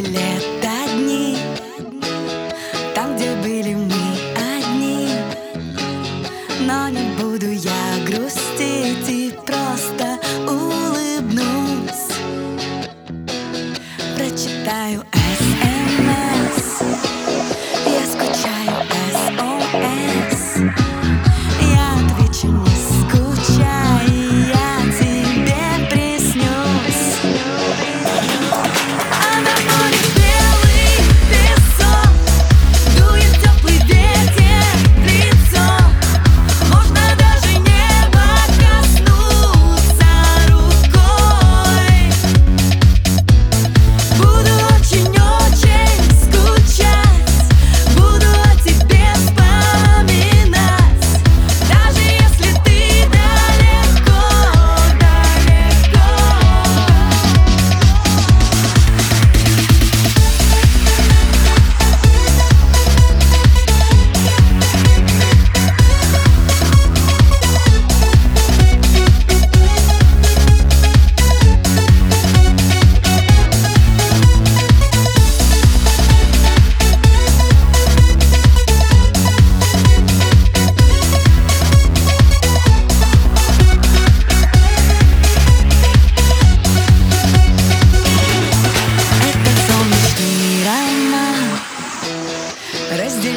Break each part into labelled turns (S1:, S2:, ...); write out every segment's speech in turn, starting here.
S1: лета дни. Там, где были мы одни. Но не буду я грустить И просто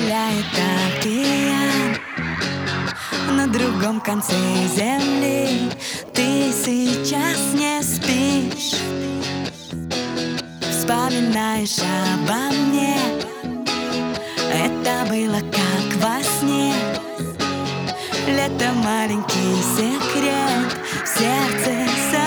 S1: Разделяет океан На другом конце земли. Ты сейчас не спишь. Вспоминаешь обо мне. Это было как во сне. Лето маленький секрет. В сердце